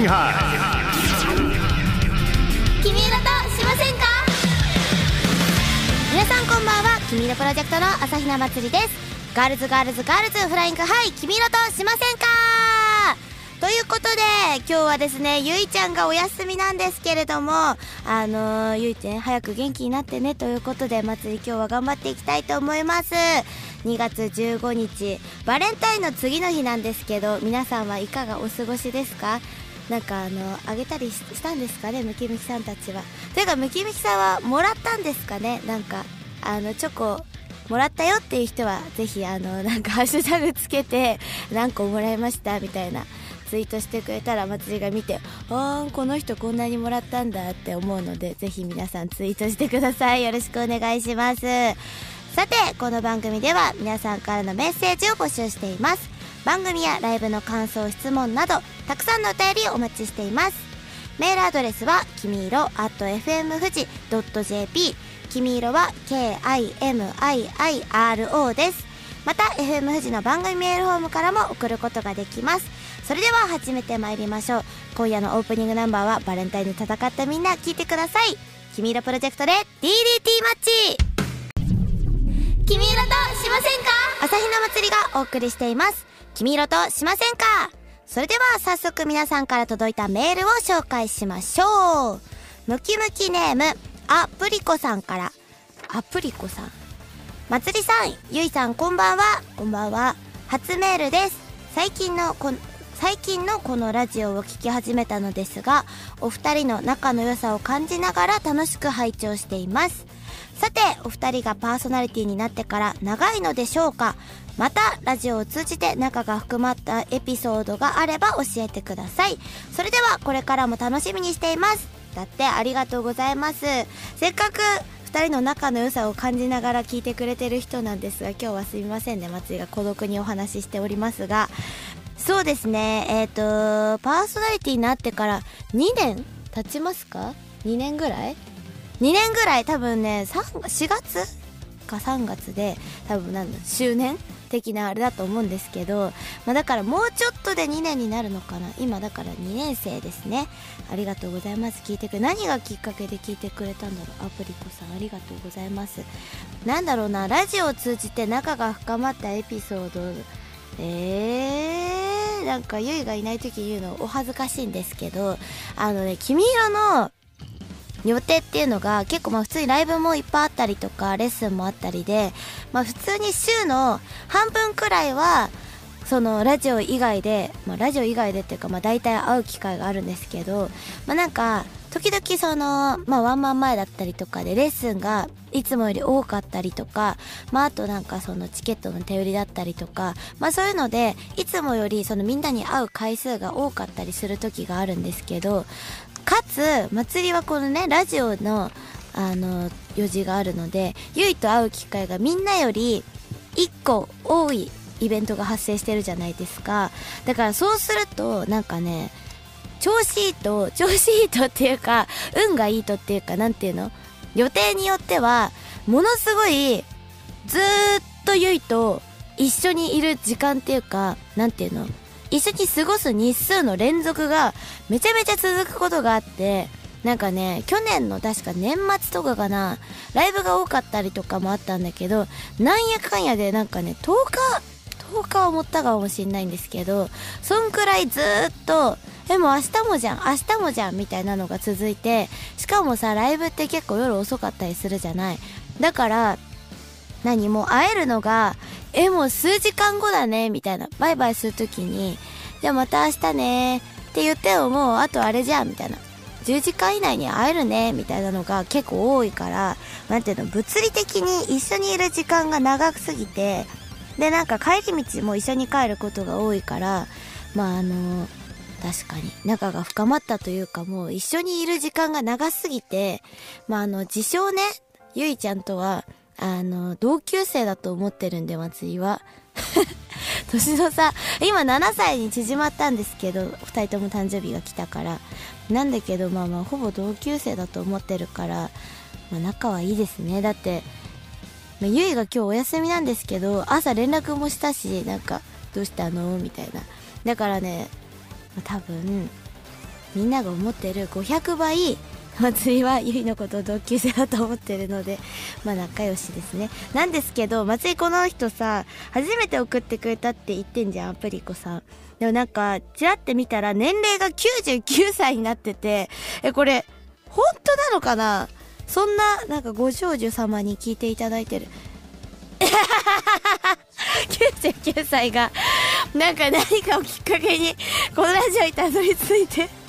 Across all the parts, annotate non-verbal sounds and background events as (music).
Flying High 君色としませんか？皆さんこんばんは。君色プロジェクトの朝比奈祭りです。 Girls Girls Girls Flying High。君色としませんか？ということで今日はですねゆいちゃんがお休みなんですけれどもあのー、ゆいちゃん早く元気になってね。ということで祭り今日は頑張っていきたいと思います。2月15日バレンタインの次の日なんですけど皆さんはいかがお過ごしですか？なんかあのあげたりしたんですかねムキムキさんたちは。というかムキムキさんはもらったんですかね？なんかあのチョコもらったよっていう人はぜひあの (laughs) なんかハッシュタグつけて何個もらいましたみたいなツイートしてくれたら祭りが見てあーこの人こんなにもらったんだって思うのでぜひ皆さんツイートしてください。よろしくお願いします。さてこの番組では皆さんからのメッセージを募集しています。番組やライブの感想質問などたくさんのお便りお待ちしています。メールアドレスはきみいろ at fm 富士 .jp きみいろは KIMIIRO です。また FM 富士の番組メールフォームからも送ることができます。それでは始めてまいりましょう。今夜のオープニングナンバーはバレンタインで戦ったみんな聞いてください。きみいろプロジェクトで DDT マッチ。君色としませんか？朝日奈祭りがお送りしています。君色としませんか？それでは早速皆さんから届いたメールを紹介しましょう。ムキムキネームあプリコさんから。あプリコさん？まつりさんゆいさんこんばんは。こんばんは。初メールです。最近のこ最近のこのラジオを聴き始めたのですがお二人の仲の良さを感じながら楽しく拝聴しています。さてお二人がパーソナリティになってから長いのでしょうか？またラジオを通じて仲が含まったエピソードがあれば教えてください。それではこれからも楽しみにしています。だってありがとうございます。せっかく2人の仲の良さを感じながら聞いてくれてる人なんですが今日はすみませんね。松井が孤独にお話ししておりますが。そうですね。えっ、ー、とパーソナリティになってから2年経ちますか？2年ぐらい？2年ぐらい多分ね4月？か3月で多分なんだ周年的なあれだと思うんですけど、まあ、だからもうちょっとで2年になるのかな。今だから2年生ですね。ありがとうございます。聞いてくれ何がきっかけで聞いてくれたんだろう。アプリコさんありがとうございます。なんだろうなラジオを通じて仲が深まったエピソード。えー、なんかゆいがいない時言うのお恥ずかしいんですけどあのね君色の予定っていうのが結構まあ普通にライブもいっぱいあったりとかレッスンもあったりで、まあ、普通に週の半分くらいはそのラジオ以外で、まあ、ラジオ以外でっていうかまあ大体会う機会があるんですけど、まあ、なんか時々その、まあ、ワンマン前だったりとかでレッスンがいつもより多かったりとか、まあ、あとなんかそのチケットの手売りだったりとか、まあ、そういうのでいつもよりそのみんなに会う回数が多かったりする時があるんですけどかつ祭りはこのねラジオのあの用事があるのでゆいと会う機会がみんなより1個多いイベントが発生してるじゃないですか。だからそうするとなんかね調子いいと (laughs) 調子いいとっていうか運がいいとっていうかなんていうの？予定によってはものすごいずーっとゆいと一緒にいる時間っていうかなんていうの？一緒に過ごす日数の連続がめちゃめちゃ続くことがあってなんかね去年の確か年末とかかなライブが多かったりとかもあったんだけどなんやかんやでなんかね10日10日は持ったかもしんないんですけどそんくらいずっとでも明日もじゃん明日もじゃんみたいなのが続いてしかもさライブって結構夜遅かったりするじゃない。だから何もう会えるのがえもう数時間後だねみたいな。バイバイする時にじゃあまた明日ねって言ってももうあとあれじゃんみたいな10時間以内に会えるねみたいなのが結構多いから何ていうの物理的に一緒にいる時間が長すぎてでなんか帰り道も一緒に帰ることが多いからまああの確かに仲が深まったというかもう一緒にいる時間が長すぎてまああの自称ねゆいちゃんとはあの同級生だと思ってるんで松井は。(laughs) 年の差今7歳に縮まったんですけど2人とも誕生日が来たから。なんだけどまあまあほぼ同級生だと思ってるから、まあ、仲はいいですね。だってまあ、ゆいが今日お休みなんですけど朝連絡もしたしなんかどうしたの？みたいな。だからね、まあ、多分みんなが思ってる500倍祭りはゆいのことを同級生だと思ってるので (laughs) まあ仲良しですね。なんですけど祭りこの人さ初めて送ってくれたって言ってんじゃんアプリコさん。でもなんかちらって見たら年齢が99歳になっててえこれ本当なのかな？そんななんかご長寿様に聞いていただいてる。(laughs) 99歳がなんか何かをきっかけにこのラジオにたどり着いて。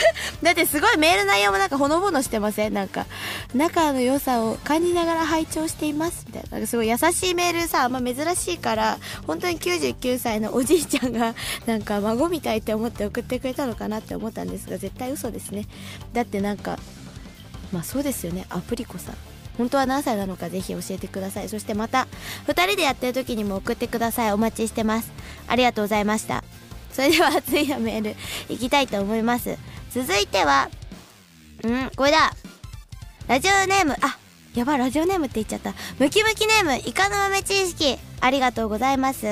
(laughs) だってすごいメール内容もなんかほのぼのしてません？なんか、仲の良さを感じながら拝聴しています。みたいな。なんかすごい優しいメールさ、あんま珍しいから、本当に99歳のおじいちゃんが、(laughs) なんか孫みたいって思って送ってくれたのかなって思ったんですが、絶対嘘ですね。だってなんか、まあそうですよね、アプリコさん。本当は何歳なのかぜひ教えてください。そしてまた、2人でやってる時にも送ってください。お待ちしてます。ありがとうございました。それでは次のメールいきたいと思います。続いては、んこれだ。ラジオネーム、あ、やば、ラジオネームって言っちゃった。ムキムキネーム、イカの豆知識。ありがとうございます。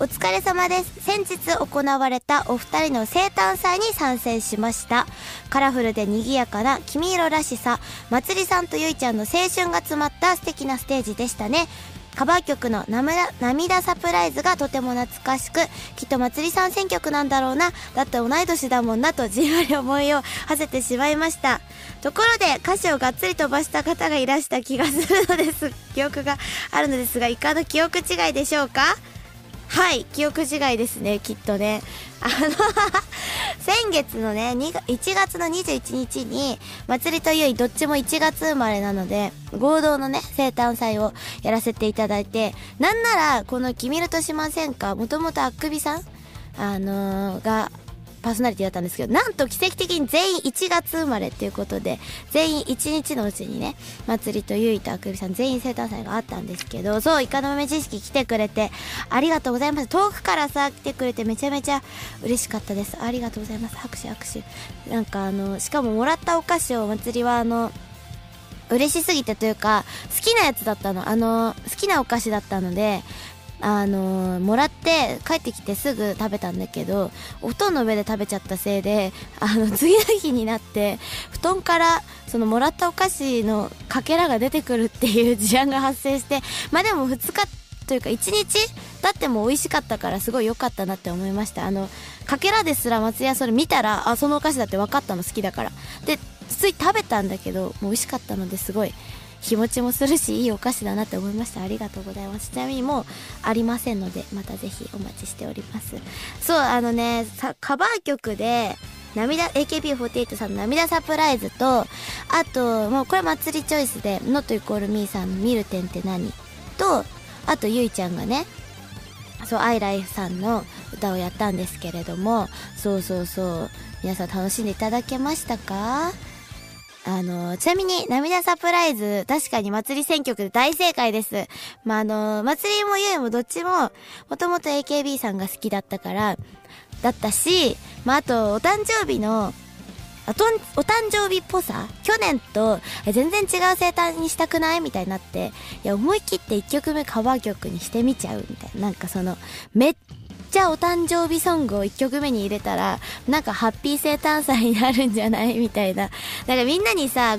お疲れ様です。先日行われたお二人の生誕祭に参戦しました。カラフルで賑やかな黄色らしさ、まつりさんとゆいちゃんの青春が詰まった素敵なステージでしたね。カバー曲の涙サプライズがとても懐かしく、きっとまつりさん選曲なんだろうな、だって同い年だもんなとじんわり思いを馳せてしまいました。ところで歌詞をがっつり飛ばした方がいらした気がするのです。記憶があるのですが、いかの記憶違いでしょうか？はい記憶違いですねきっとね。あの (laughs) 先月のね1月の21日に祭りとゆいどっちも1月生まれなので合同のね生誕祭をやらせていただいてなんならこの「君るとしませんか」もともとあくびさん？あのー、がパーソナリティだったんですけど、なんと奇跡的に全員1月生まれっていうことで、全員1日のうちにね、祭りとゆいとあくびさん全員生誕祭があったんですけど、そう、イカの豆知識来てくれて、ありがとうございます。遠くからさ、来てくれてめちゃめちゃ嬉しかったです。ありがとうございます。拍手拍手。なんかあの、しかももらったお菓子を祭りはあの、嬉しすぎてというか、好きなやつだったの。あの、好きなお菓子だったので、あのー、もらって帰ってきてすぐ食べたんだけどお布団の上で食べちゃったせいであの次の日になって布団からそのもらったお菓子のかけらが出てくるっていう事案が発生してまあでも2日というか1日経っても美味しかったからすごい良かったなって思いました。あのかけらですら松屋それ見たらあそのお菓子だって分かったの好きだから。でつい食べたんだけどもう美味しかったのですごい日持ちもするしいいお菓子だなって思いました。ありがとうございます。ちなみにもうありませんのでまたぜひお待ちしております。そうあのねカバー曲で涙 AKB48 さんの涙サプライズとあともうこれ祭りチョイスで「Not Equal Me」さんの「ミルテンって何?」とあとゆいちゃんがねそうアイライフさんの歌をやったんですけれどもそうそうそう。皆さん楽しんでいただけましたか？あの、ちなみに、涙サプライズ、確かに祭り選曲で大正解です。まあ、あの、祭りもゆえもどっちも、もともと AKB さんが好きだったから、だったし、まあ、あと、お誕生日の、あと、お誕生日っぽさ？去年と、全然違う生誕にしたくない？みたいになって、いや、思い切って1曲目カバー曲にしてみちゃうみたいな。なんかその、めっちゃお誕生日ソングを1曲目に入れたら、なんかハッピー生誕祭になるんじゃない？みたいな。なんかみんなにさ、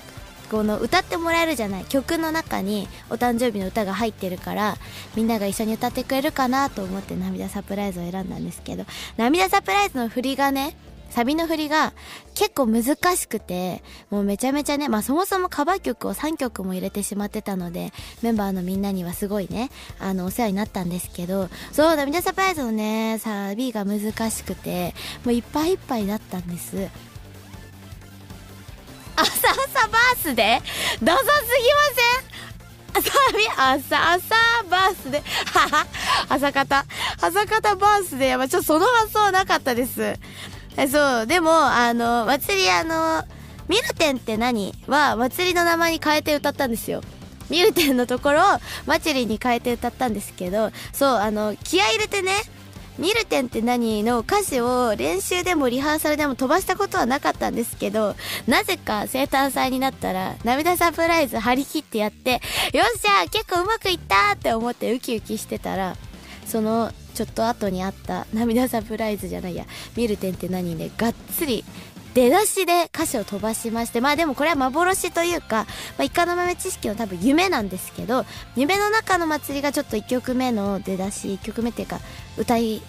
この歌ってもらえるじゃない？曲の中にお誕生日の歌が入ってるからみんなが一緒に歌ってくれるかなと思って涙サプライズを選んだんですけど涙サプライズの振りがねサビの振りが結構難しくて、もうめちゃめちゃね、まあそもそもカバー曲を3曲も入れてしまってたので、メンバーのみんなにはすごいね、あの、お世話になったんですけど、そう、涙サプライズのね、サビが難しくて、もういっぱいいっぱいだったんです。朝朝バースデーダサすぎません？サビ朝朝バースデーはは朝方。朝方バースデーまあちょっとその発想はなかったです。そう、でも、あの、祭りあの、ミルテンって何？は、祭りの名前に変えて歌ったんですよ。ミルテンのところを、祭りに変えて歌ったんですけど、そう、あの、気合入れてね、ミルテンって何の歌詞を練習でもリハーサルでも飛ばしたことはなかったんですけど、なぜか生誕祭になったら、涙サプライズ張り切ってやって、よっしゃ結構うまくいったって思ってウキウキしてたら、そのちょっと後にあった涙サプライズじゃないやミルテンって何でがっつり出だしで歌詞を飛ばしまして、まあでもこれは幻というか、まあ、イカの豆知識の多分夢なんですけど、夢の中の祭りがちょっと1曲目の出だし、1曲目っていうか、歌い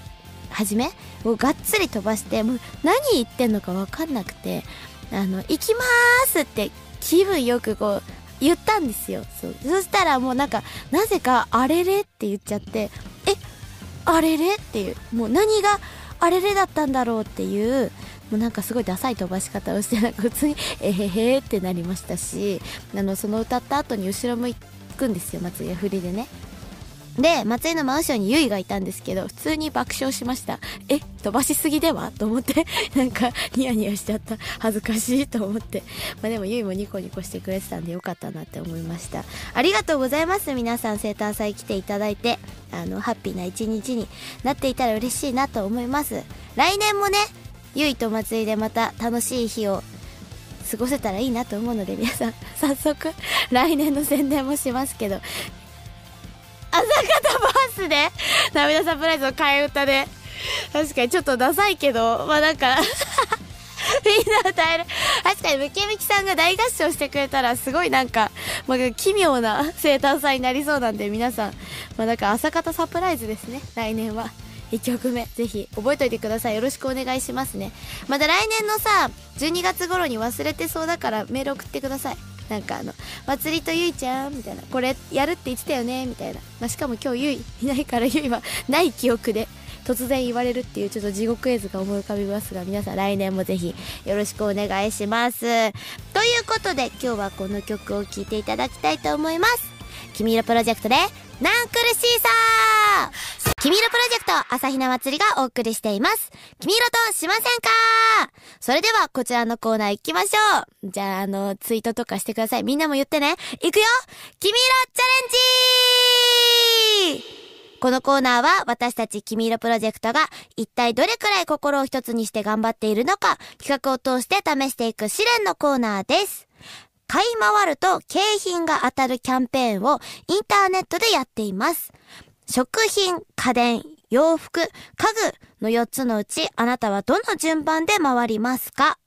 始めをがっつり飛ばして、もう何言ってんのかわかんなくて、あの、行きまーすって気分よくこう、言ったんですよ。そう。そしたらもうなんか、なぜか、あれれって言っちゃって、え、あれれっていう、もう何があれれだったんだろうっていう、もうなんかすごいダサい飛ばし方をして、なんか普通に、えへへってなりましたし、あの、その歌った後に後ろ向くんですよ、松井が振りでね。で、松井の真後ろにゆいがいたんですけど、普通に爆笑しました。え、飛ばしすぎでは？と思って、(laughs) なんか、ニヤニヤしちゃった。恥ずかしいと思って。まあでもゆいもニコニコしてくれてたんでよかったなって思いました。ありがとうございます。皆さん生誕祭来ていただいて、あの、ハッピーな一日になっていたら嬉しいなと思います。来年もね、ゆいと松井でまた楽しい日を過ごせたらいいなと思うので皆さん早速来年の宣伝もしますけど朝方バースで？涙サプライズの替え歌で？確かにちょっとダサいけどまあなんか (laughs) みんな歌える。確かにムキムキさんが大合唱してくれたらすごいなんか、まあ、奇妙な生誕祭になりそうなんで皆さんまあなんか朝方サプライズですね。来年は。1曲目。ぜひ覚えておいてください。よろしくお願いしますね。また来年のさ12月頃に忘れてそうだからメール送ってください。(laughs) なんかあの「祭りとゆいちゃん」みたいな「これやるって言ってたよね」みたいな、まあ、しかも今日ゆいいないからゆいは (laughs) ない記憶で突然言われるっていうちょっと地獄絵図が思い浮かびますが皆さん来年もぜひよろしくお願いします。ということで今日はこの曲を聴いていただきたいと思います。君色プロジェクトで「ナンクルシーサー」君色プロジェクト朝日奈祭りがお送りしています。君色としませんか？それではこちらのコーナー行きましょう。じゃあ、あの、ツイートとかしてください。みんなも言ってね。行くよ君色チャレンジこのコーナーは私たち君色プロジェクトが一体どれくらい心を一つにして頑張っているのか企画を通して試していく試練のコーナーです。買い回ると景品が当たるキャンペーンをインターネットでやっています。食品、家電、洋服、家具の4つのうちあなたはどの順番で回りますか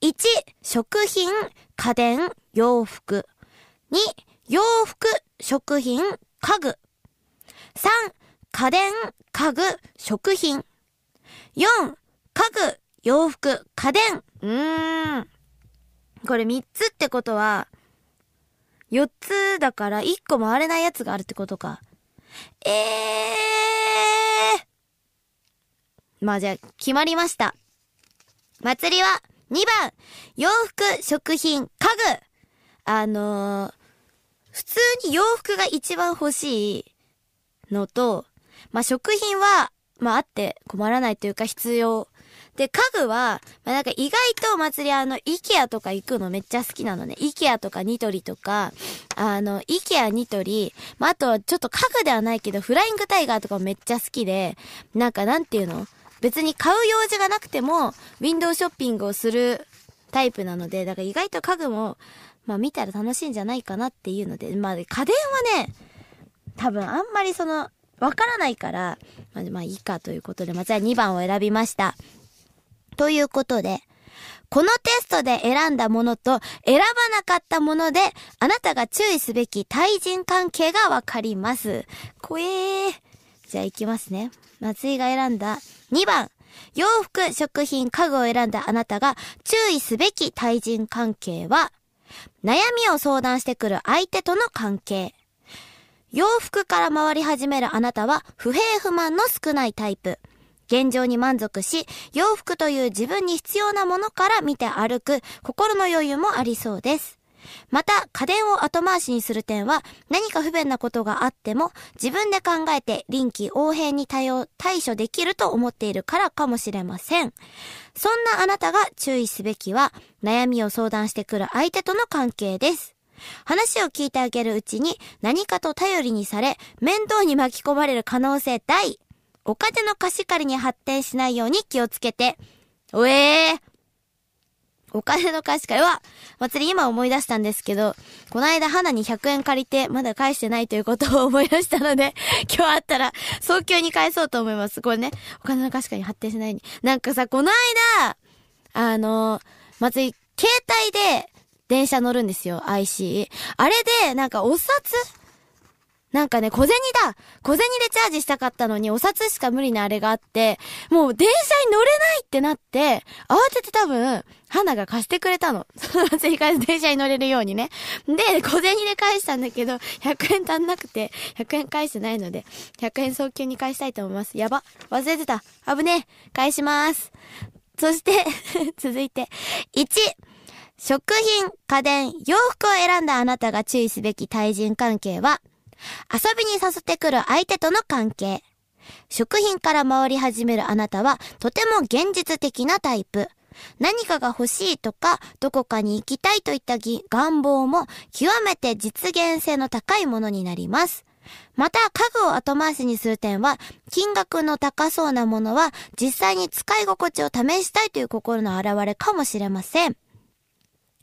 ?1、食品、家電、洋服。2、洋服、食品、家具。3、家電、家具、食品。4、家具、洋服、家電。うーん。これ3つってことは、4つだから1個回れないやつがあるってことか。えー。まあじゃあ、決まりました。祭りは2番、洋服、食品、家具。あのー、普通に洋服が一番欲しいのと、まあ食品は、まああって困らないというか必要で、家具は、まあ、なんか意外とお祭りあの、イケアとか行くのめっちゃ好きなのね。イケアとかニトリとか、あの、イケアニトリ、まあ、あと、ちょっと家具ではないけど、フライングタイガーとかもめっちゃ好きで、なんかなんていうの？別に買う用事がなくても、ウィンドウショッピングをするタイプなので、だから意外と家具も、まあ見たら楽しいんじゃないかなっていうので、まあ家電はね、多分あんまりその、わからないから、まあ、まあいいかということで、まずは2番を選びました。ということで、このテストで選んだものと選ばなかったもので、あなたが注意すべき対人関係がわかります。こえー。じゃあ行きますね。松井が選んだ2番。洋服、食品、家具を選んだあなたが注意すべき対人関係は、悩みを相談してくる相手との関係。洋服から回り始めるあなたは不平不満の少ないタイプ。現状に満足し、洋服という自分に必要なものから見て歩く心の余裕もありそうです。また、家電を後回しにする点は、何か不便なことがあっても、自分で考えて臨機応変に対応、対処できると思っているからかもしれません。そんなあなたが注意すべきは、悩みを相談してくる相手との関係です。話を聞いてあげるうちに何かと頼りにされ、面倒に巻き込まれる可能性大。お金の貸し借りに発展しないように気をつけて。おえーお金の貸し借りは、祭り今思い出したんですけど、この間花に100円借りてまだ返してないということを思い出したので、(laughs) 今日あったら早急に返そうと思います。これね、お金の貸し借りに発展しないように。なんかさ、この間、あの、まず、携帯で電車乗るんですよ、IC。あれで、なんかお札なんかね、小銭だ小銭でチャージしたかったのに、お札しか無理なあれがあって、もう電車に乗れないってなって、慌てて多分、花が貸してくれたの。そ (laughs) の追加で電車に乗れるようにね。で、小銭で返したんだけど、100円足んなくて、100円返してないので、100円早急に返したいと思います。やば。忘れてた。危ねえ。返します。そして (laughs) 続いて、1、食品、家電、洋服を選んだあなたが注意すべき対人関係は、遊びに誘ってくる相手との関係。食品から回り始めるあなたはとても現実的なタイプ。何かが欲しいとか、どこかに行きたいといった願望も極めて実現性の高いものになります。また、家具を後回しにする点は、金額の高そうなものは実際に使い心地を試したいという心の表れかもしれません。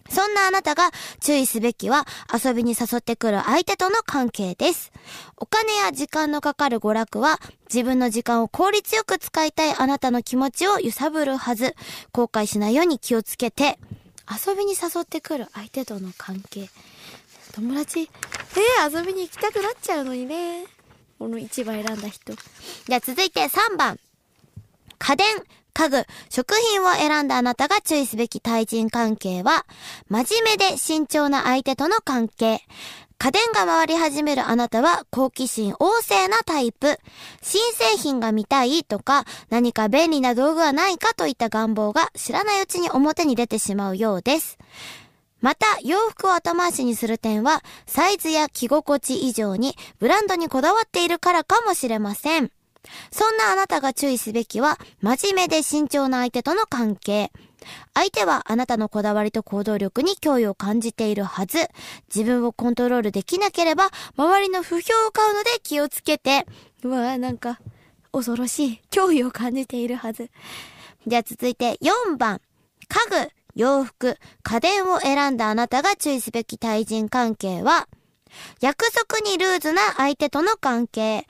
そんなあなたが注意すべきは遊びに誘ってくる相手との関係です。お金や時間のかかる娯楽は自分の時間を効率よく使いたいあなたの気持ちを揺さぶるはず。後悔しないように気をつけて。遊びに誘ってくる相手との関係。友達、えー、遊びに行きたくなっちゃうのにね。この1番選んだ人。じゃあ続いて3番。家電、家具、食品を選んだあなたが注意すべき対人関係は、真面目で慎重な相手との関係。家電が回り始めるあなたは好奇心旺盛なタイプ。新製品が見たいとか、何か便利な道具はないかといった願望が知らないうちに表に出てしまうようです。また、洋服を後回しにする点は、サイズや着心地以上にブランドにこだわっているからかもしれません。そんなあなたが注意すべきは、真面目で慎重な相手との関係。相手はあなたのこだわりと行動力に脅威を感じているはず。自分をコントロールできなければ、周りの不評を買うので気をつけて。うわぁ、なんか、恐ろしい。脅威を感じているはず。じゃあ続いて4番。家具、洋服、家電を選んだあなたが注意すべき対人関係は、約束にルーズな相手との関係。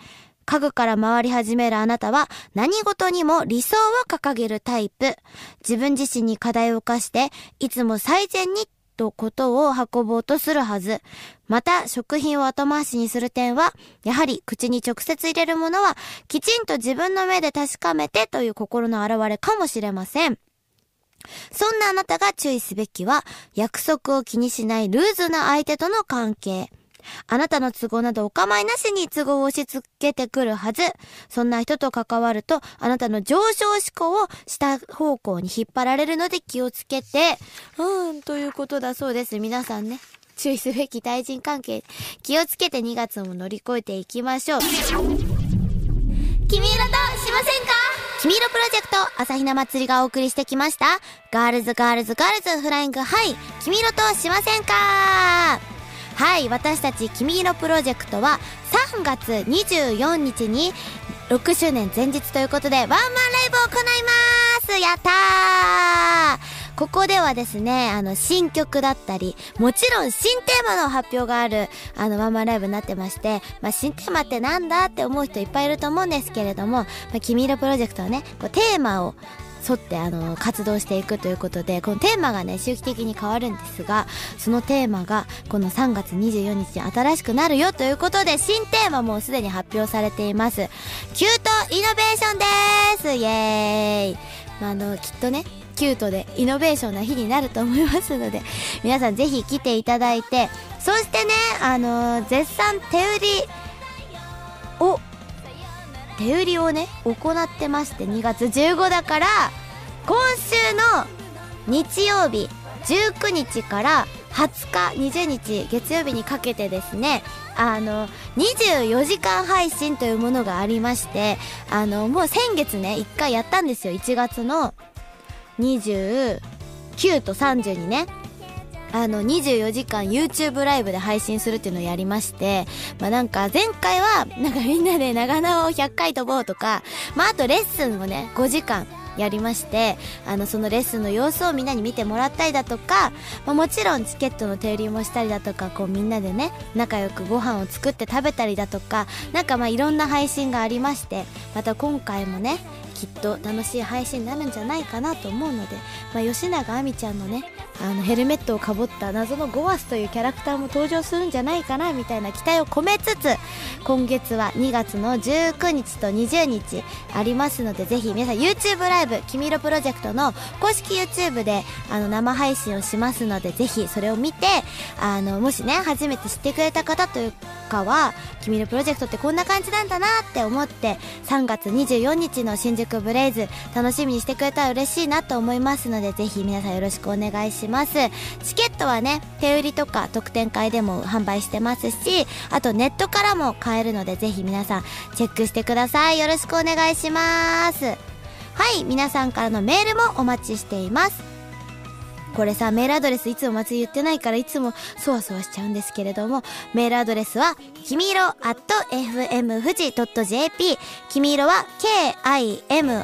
家具から回り始めるあなたは何事にも理想を掲げるタイプ。自分自身に課題を課して、いつも最善にとことを運ぼうとするはず。また、食品を後回しにする点は、やはり口に直接入れるものは、きちんと自分の目で確かめてという心の表れかもしれません。そんなあなたが注意すべきは、約束を気にしないルーズな相手との関係。あなたの都合などお構いなしに都合を押し付けてくるはず。そんな人と関わると、あなたの上昇志向を下方向に引っ張られるので気をつけて、うん、ということだそうです。皆さんね。注意すべき対人関係、気をつけて2月も乗り越えていきましょう。君色としませんか？君色プロジェクト朝比奈祭りがお送りしてきました。 Girls Girls Girls Flying High 君色としませんか？はい私たち「君色プロジェクト」は3月24日に6周年前日ということでワンマンライブを行います。やったー。ここではですね、あの、新曲だったり、もちろん新テーマの発表がある、あの、ワンマンライブになってまして、まあ、新テーマってなんだって思う人いっぱいいると思うんですけれども、まあ、君色プロジェクトはね、こう、テーマを沿ってあの活動していくということでこのテーマがね周期的に変わるんですがそのテーマがこの3月24日に新しくなるよということで新テーマもすでに発表されています。 Cute Innovation です！イエーイ、まあ、あのきっとねキュートでイノベーションな日になると思いますので皆さんぜひ来ていただいてそしてねあの絶賛手売りを手売りをね行ってまして2月15だから今週の日曜日19日から20日20日月曜日にかけてですねあの24時間配信というものがありましてあのもう先月ね1回やったんですよ1月の。29と30にね。あの24時間 YouTube ライブで配信するっていうのをやりまして、まあなんか前回はなんかみんなで長縄を100回飛ぼうとか、まああとレッスンをね5時間やりましてあのそのレッスンの様子をみんなに見てもらったりだとか、まあ、もちろんチケットの手売りもしたりだとかこうみんなでね仲良くご飯を作って食べたりだとかなんかまあいろんな配信がありましてまた今回もねきっと楽しい配信になるんじゃないかなと思うので、まあ、吉永亜美ちゃんのねあのヘルメットをかぶった謎のゴワスというキャラクターも登場するんじゃないかなみたいな期待を込めつつ今月は2月の19日と20日ありますのでぜひ皆さん YouTube ライブ「君色プロジェクト」の公式 YouTube であの生配信をしますのでぜひそれを見てあのもしね初めて知ってくれた方というかは「君色プロジェクト」ってこんな感じなんだなって思って3月24日の新宿ブレイズ楽しみにしてくれたら嬉しいなと思いますのでぜひ皆さんよろしくお願いします。ます。チケットはね手売りとか特典会でも販売してますしあとネットからも買えるのでぜひ皆さんチェックしてください。よろしくお願いします。はい皆さんからのメールもお待ちしています。これさ、メールアドレスいつも松井言ってないからいつもそわそわしちゃうんですけれども、メールアドレスは、きみいろ at fm 富士 .jp、きみいろは k-i-m-i-i-r-o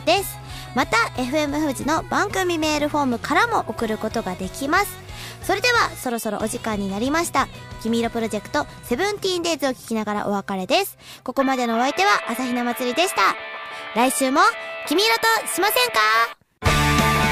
です。また、FM 富士の番組メールフォームからも送ることができます。それでは、そろそろお時間になりました。君色プロジェクト、セブンティーンデイズを聞きながらお別れです。ここまでのお相手は、朝比奈祭りでした。来週も、君色としませんか？